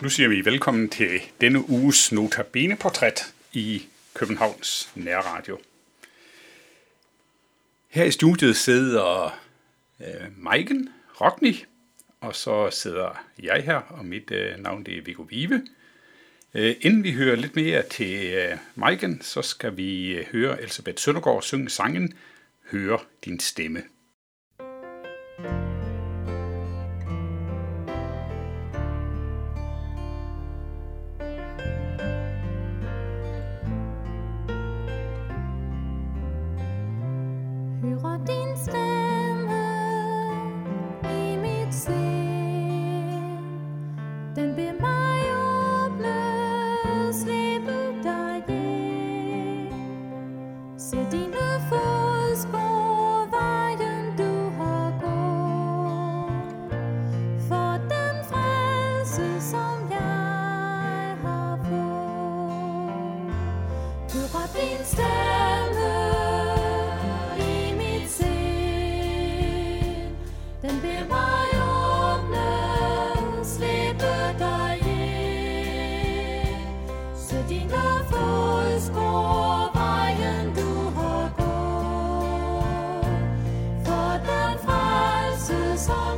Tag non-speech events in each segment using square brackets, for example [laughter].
Nu siger vi velkommen til denne uges Notabene-portræt i Københavns Nærradio. Her i studiet sidder øh, Maiken Rockney, og så sidder jeg her, og mit øh, navn det er Viggo Vive. Øh, inden vi hører lidt mere til øh, Maiken, så skal vi øh, høre Elisabeth Søndergaard synge sangen Hør din stemme. sorry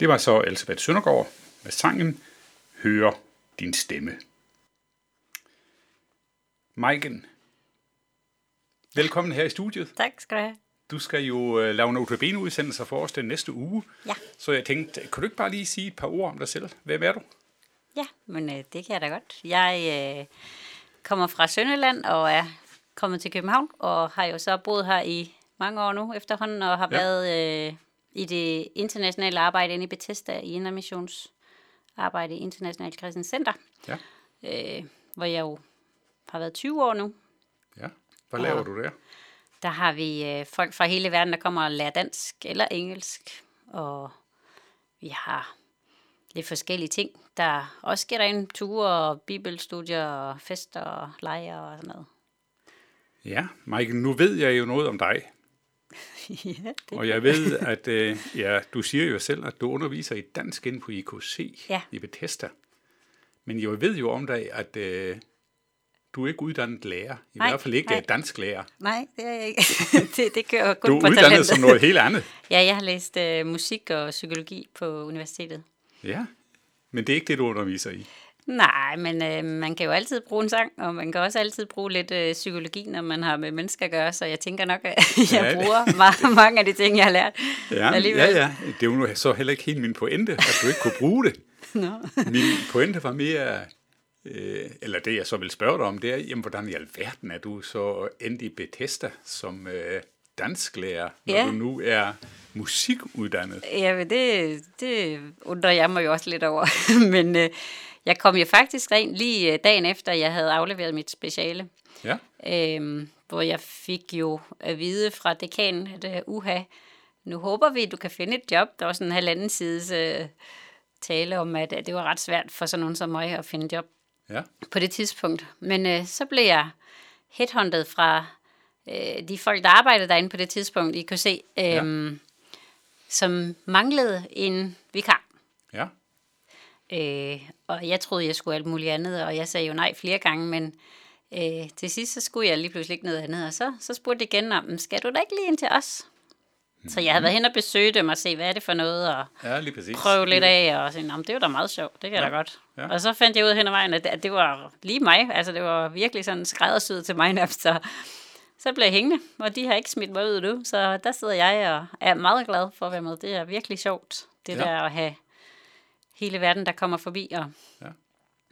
Det var så Elisabeth Søndergaard med sangen Høre din stemme. Maiken, velkommen her i studiet. Tak skal du have. Du skal jo øh, lave nogle udsendelser for os den næste uge. Ja. Så jeg tænkte, kan du ikke bare lige sige et par ord om dig selv? Hvem er du? Ja, men øh, det kan jeg da godt. Jeg øh, kommer fra Sønderland og er kommet til København, og har jo så boet her i mange år nu efterhånden, og har ja. været øh, i det internationale arbejde inde i Bethesda, i Indermissions arbejde i Internationalt Kristens Center, Ja. øh, hvor jeg jo har været 20 år nu. Ja. Hvad laver du der? Der har vi øh, folk fra hele verden, der kommer og lærer dansk eller engelsk. Og vi har lidt forskellige ting. Der også sker der en ture og bibelstudier og fester og lejre og sådan noget. Ja, Michael, nu ved jeg jo noget om dig. [laughs] ja, det. Og jeg ved, at øh, ja, du siger jo selv, at du underviser i dansk inden på IKC Ja. i Bethesda. Men jeg ved jo om dig, at øh, du er ikke uddannet lærer. I Nej, hvert fald ikke nej. nej. dansk lærer. Nej, det er jeg ikke. [laughs] det, det kører kun Du er på uddannet talentet. som noget helt andet. [laughs] Ja, jeg har læst øh, musik og psykologi på universitetet. Ja, men det er ikke det, du underviser i. Nej, men øh, man kan jo altid bruge en sang, og man kan også altid bruge lidt øh, psykologi, når man har med mennesker at gøre, så jeg tænker nok, at [laughs] jeg Ja, bruger mange, mange af de ting, jeg har lært. Ja, alligevel. ja, ja. Det nu så heller ikke helt min pointe, at du ikke kunne bruge det. [laughs] Nå. Min pointe var mere, øh, eller det jeg så vil spørge dig om, det er, jamen, hvordan i alverden er du så endt i Bethesda som øh, dansklærer, når Ja. du nu er musikuddannet? Ja, det, det undrer jeg mig jo også lidt over. [laughs] men øh, jeg kom jo faktisk rent lige øh, dagen efter, jeg havde afleveret mit speciale. Ja, Øhm, hvor jeg fik jo at vide fra dekanen, at uh, uha, nu håber vi, at du kan finde et job. Der var sådan en halvanden sides øh, tale om, at, at det var ret svært for sådan nogen som mig at finde job ja, på det tidspunkt. Men øh, så blev jeg headhunted fra øh, de folk, der arbejdede derinde på det tidspunkt i KC, øh, som manglede en vikar. Ja, Øh, og jeg troede, jeg skulle alt muligt andet, og jeg sagde jo nej flere gange, men øh, til sidst så skulle jeg lige pludselig ikke noget andet, og så, så spurgte jeg igen om, skal du da ikke lige ind til os? Så jeg havde været hen og besøge dem og se, hvad er det for noget, og ja, lige præcis. prøve lidt af, og sige, "Nå, men det var da meget sjovt, det kan jeg da godt. ja. Og så fandt jeg ud hen ad vejen, at, det var lige mig, altså det var virkelig sådan skræddersyet til mig nærmest, så, så blev jeg hængende, og de har ikke smidt mig ud nu, så der sidder jeg og er meget glad for at være med. Det er virkelig sjovt, det Ja. ja. der at have hele verden, der kommer forbi, og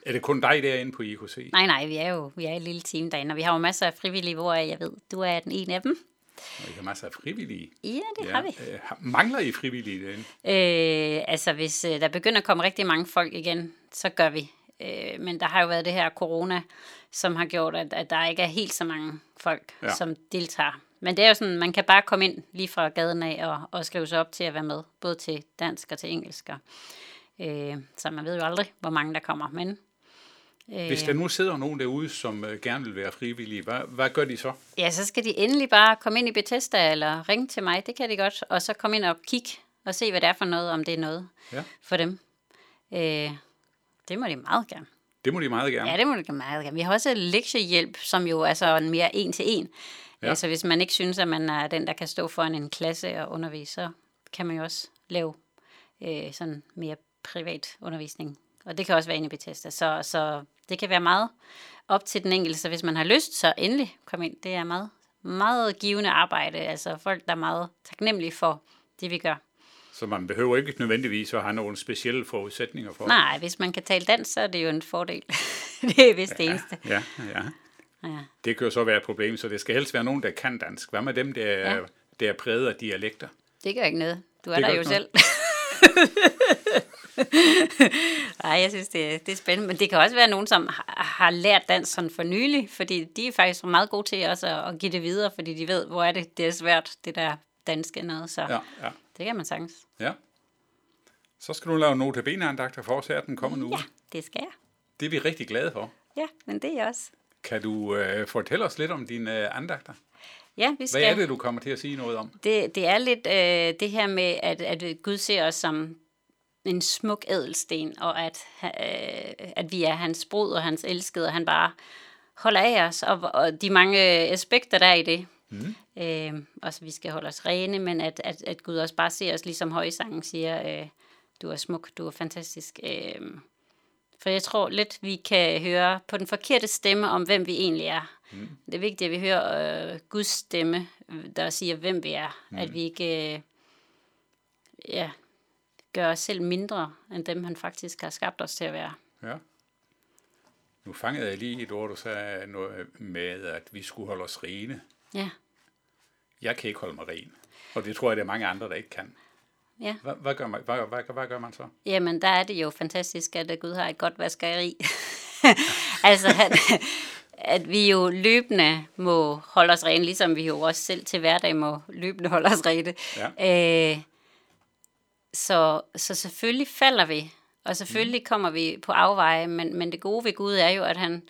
Er det kun dig derinde på IKC? Nej, nej, vi er jo vi er et lille team derinde, og vi har jo masser af frivillige, hvor jeg ved, du er den ene af dem. Og I har masser af frivillige. Ja, det ja. har vi. Øh, har- mangler I frivillige derinde? Øh, altså, hvis øh, der begynder at komme rigtig mange folk igen, så gør vi. Øh, men der har jo været det her corona, som har gjort, at, at der ikke er helt så mange folk, Ja. ja. som deltager. Men det er jo sådan, man kan bare komme ind lige fra gaden af og, og skrive sig op til at være med, både til dansk og til engelsk. Og, øh, så man ved jo aldrig, hvor mange der kommer. Men øh, Hvis der nu sidder nogen derude, som øh, gerne vil være frivillige, hvad, hvad gør de så? Ja, så skal de endelig bare komme ind i Bethesda eller ringe til mig, det kan de godt. Og så komme ind og kigge og se, hvad det er for noget, om det er noget Ja. for dem. Øh, det må de meget gerne. Det må de meget gerne. Ja, det må de meget gerne. Vi har også lektiehjælp, som jo er så en mere en til en. Ja. Altså hvis man ikke synes, at man er den, der kan stå foran en klasse og undervise, så kan man jo også lave øh, sådan mere privat undervisning. Og det kan også være inde i Bethesda. Så, så det kan være meget op til den enkelte. Så hvis man har lyst, så endelig kom ind. Det er meget, meget givende arbejde. Altså folk, der er meget taknemmelige for det, vi gør. Så man behøver ikke nødvendigvis at have nogle specielle forudsætninger for Nej, hvis man kan tale dansk, så er det jo en fordel. [laughs] det er vist det eneste. Ja, ja. Ja. Det kan jo så være et problem, så det skal helst være nogen, der kan dansk. Hvad med dem, der, ja. Ja. der er præget af dialekter? Det gør ikke noget. Du er Det der jo ikke selv. [laughs] [laughs] Nej, jeg synes, det, er- det er spændende. Men det kan også være nogen, som har, har lært dansk sådan for nylig, fordi de er faktisk meget gode til også at, at give det videre, fordi de ved, hvor er det, det er svært, det der danske noget. Så Ja, ja. ja, det kan man sagtens. ja. Så skal du lave notabeneandagter for os her den kommende uge. Ja, det skal jeg. Det er vi rigtig glade for. Ja, men det er jeg også. Kan du øh, fortælle os lidt om dine øh, andagter? Ja, vi skal. Hvad er det, du kommer til at sige noget om? Det, det er lidt øh, det her med, at, at Gud ser os som en smuk ædelsten, og at, øh, at vi er hans brud og hans elskede, og han bare holder af os, og, og de mange aspekter, der er i det. Mm. Øh, også vi skal holde os rene, men at, at, at Gud også bare ser os, ligesom højsangen siger, øh, du er smuk, du er fantastisk. Øh, for jeg tror lidt, vi kan høre på den forkerte stemme om, hvem vi egentlig er. Mm. Det er vigtigt, at vi hører øh, Guds stemme, der siger, hvem vi er. Mm. At vi ikke øh, ja, gør os selv mindre, end dem, han faktisk har skabt os til at være. Ja. Nu fangede jeg lige et ord, du sagde noget med, at vi skulle holde os rene. Ja, Jeg kan ikke holde mig ren. Og det tror jeg, der er mange andre, der ikke kan. ja. Hvad, hvad, gør, man, hvad, hvad, hvad gør man så? Jamen, der er det jo fantastisk, at øh, Gud har et godt vaskeri. [laughs] altså, han, at vi jo løbende må holde os rene, ligesom vi jo også selv til hverdag må løbende holde os rene. Ja. Øh, så, så selvfølgelig falder vi, og selvfølgelig mm. kommer vi på afveje, men, men det gode ved Gud er jo, at han,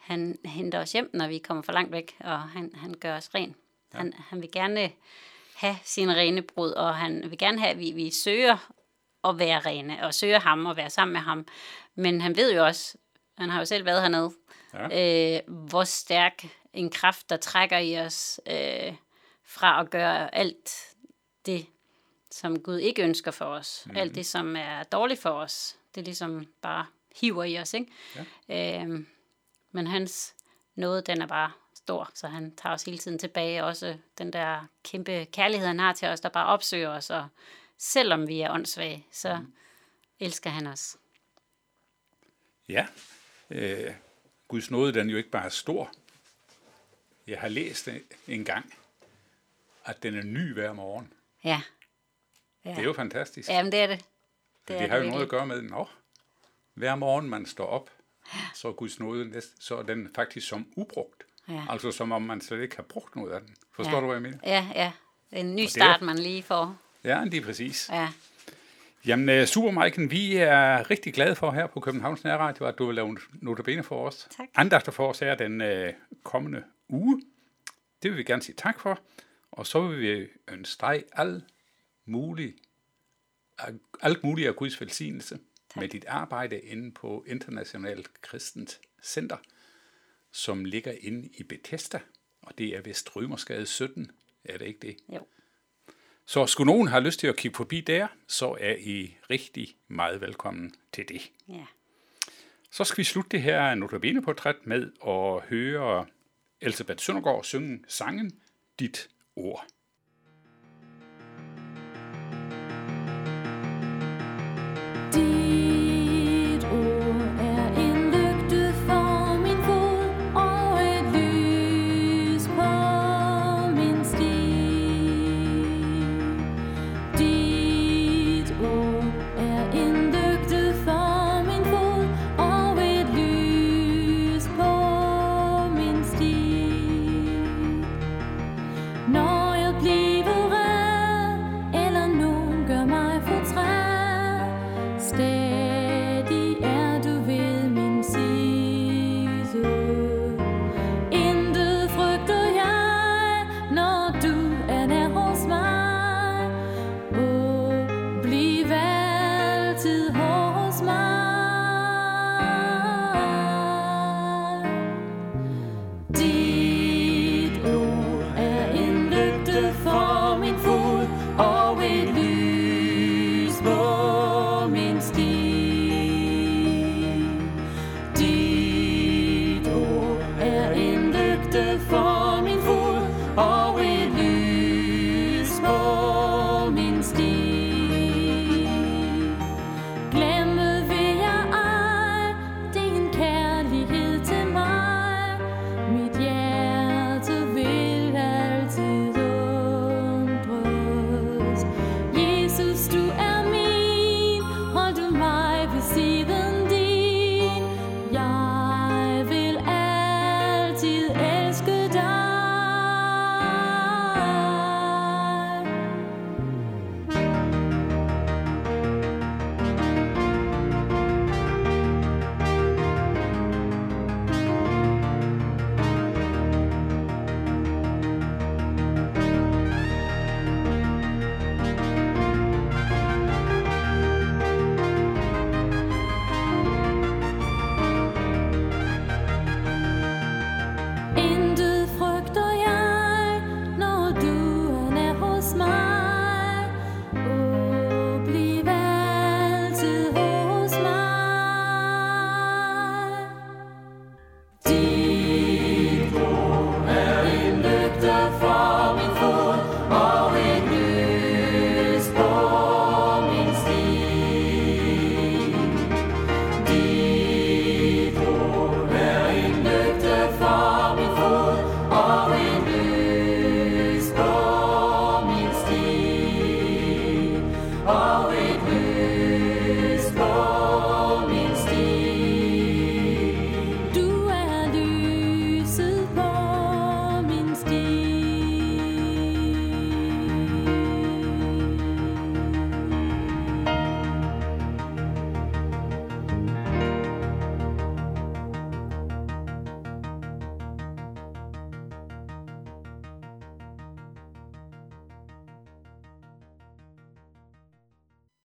han henter os hjem, når vi kommer for langt væk, og han, han gør os ren. Ja. Han, han vil gerne have sin rene brud, og han vil gerne have, at vi, vi søger at være rene, og søger ham og være sammen med ham. Men han ved jo også, han har jo selv været hernede, ja. øh, hvor stærk en kraft, der trækker i os øh, fra at gøre alt det, som Gud ikke ønsker for os. Mm. Alt det, som er dårligt for os. Det er ligesom bare hiver i os, ikke? Ja. Øhm, men hans noget, den er bare stor, så han tager os hele tiden tilbage. Også den der kæmpe kærlighed, han har til os, der bare opsøger os. Og selvom vi er åndssvage, så mm. elsker han os. Ja, øh, Guds nåde, den er jo ikke bare stor. Jeg har læst en gang, at den er ny hver morgen. Ja. Ja. Det er jo fantastisk. Jamen, det er det. Det, er det har jo virkelig. noget at gøre med, nå, hver morgen man står op, så er Guds nåde, næst- så er den faktisk som ubrugt. Ja. Altså som om man slet ikke har brugt noget af den. Forstår Ja. du, hvad jeg mener? Ja, ja. Det er en ny er jo- start, man lige får. Ja, det er præcis. Ja. Jamen, øh, super, Maiken. Vi er rigtig glade for her på Københavns Nærradio, at du vil lave notabene for os. Tak. Andagter for os her den øh, kommende uge. Det vil vi gerne sige tak for. Og så vil vi ønske dig al mulig, alt muligt af Guds velsignelse med dit arbejde inde på Internationalt Kristent Center, som ligger inde i Bethesda. Og det er vist Rymersgade 17, er det ikke det? Jo. Så skulle nogen have lyst til at kigge forbi der, så er I rigtig meget velkommen til det. Ja. Så skal vi slutte det her notabene-portræt med at høre Elisabeth Søndergaard synge sangen Dit ord.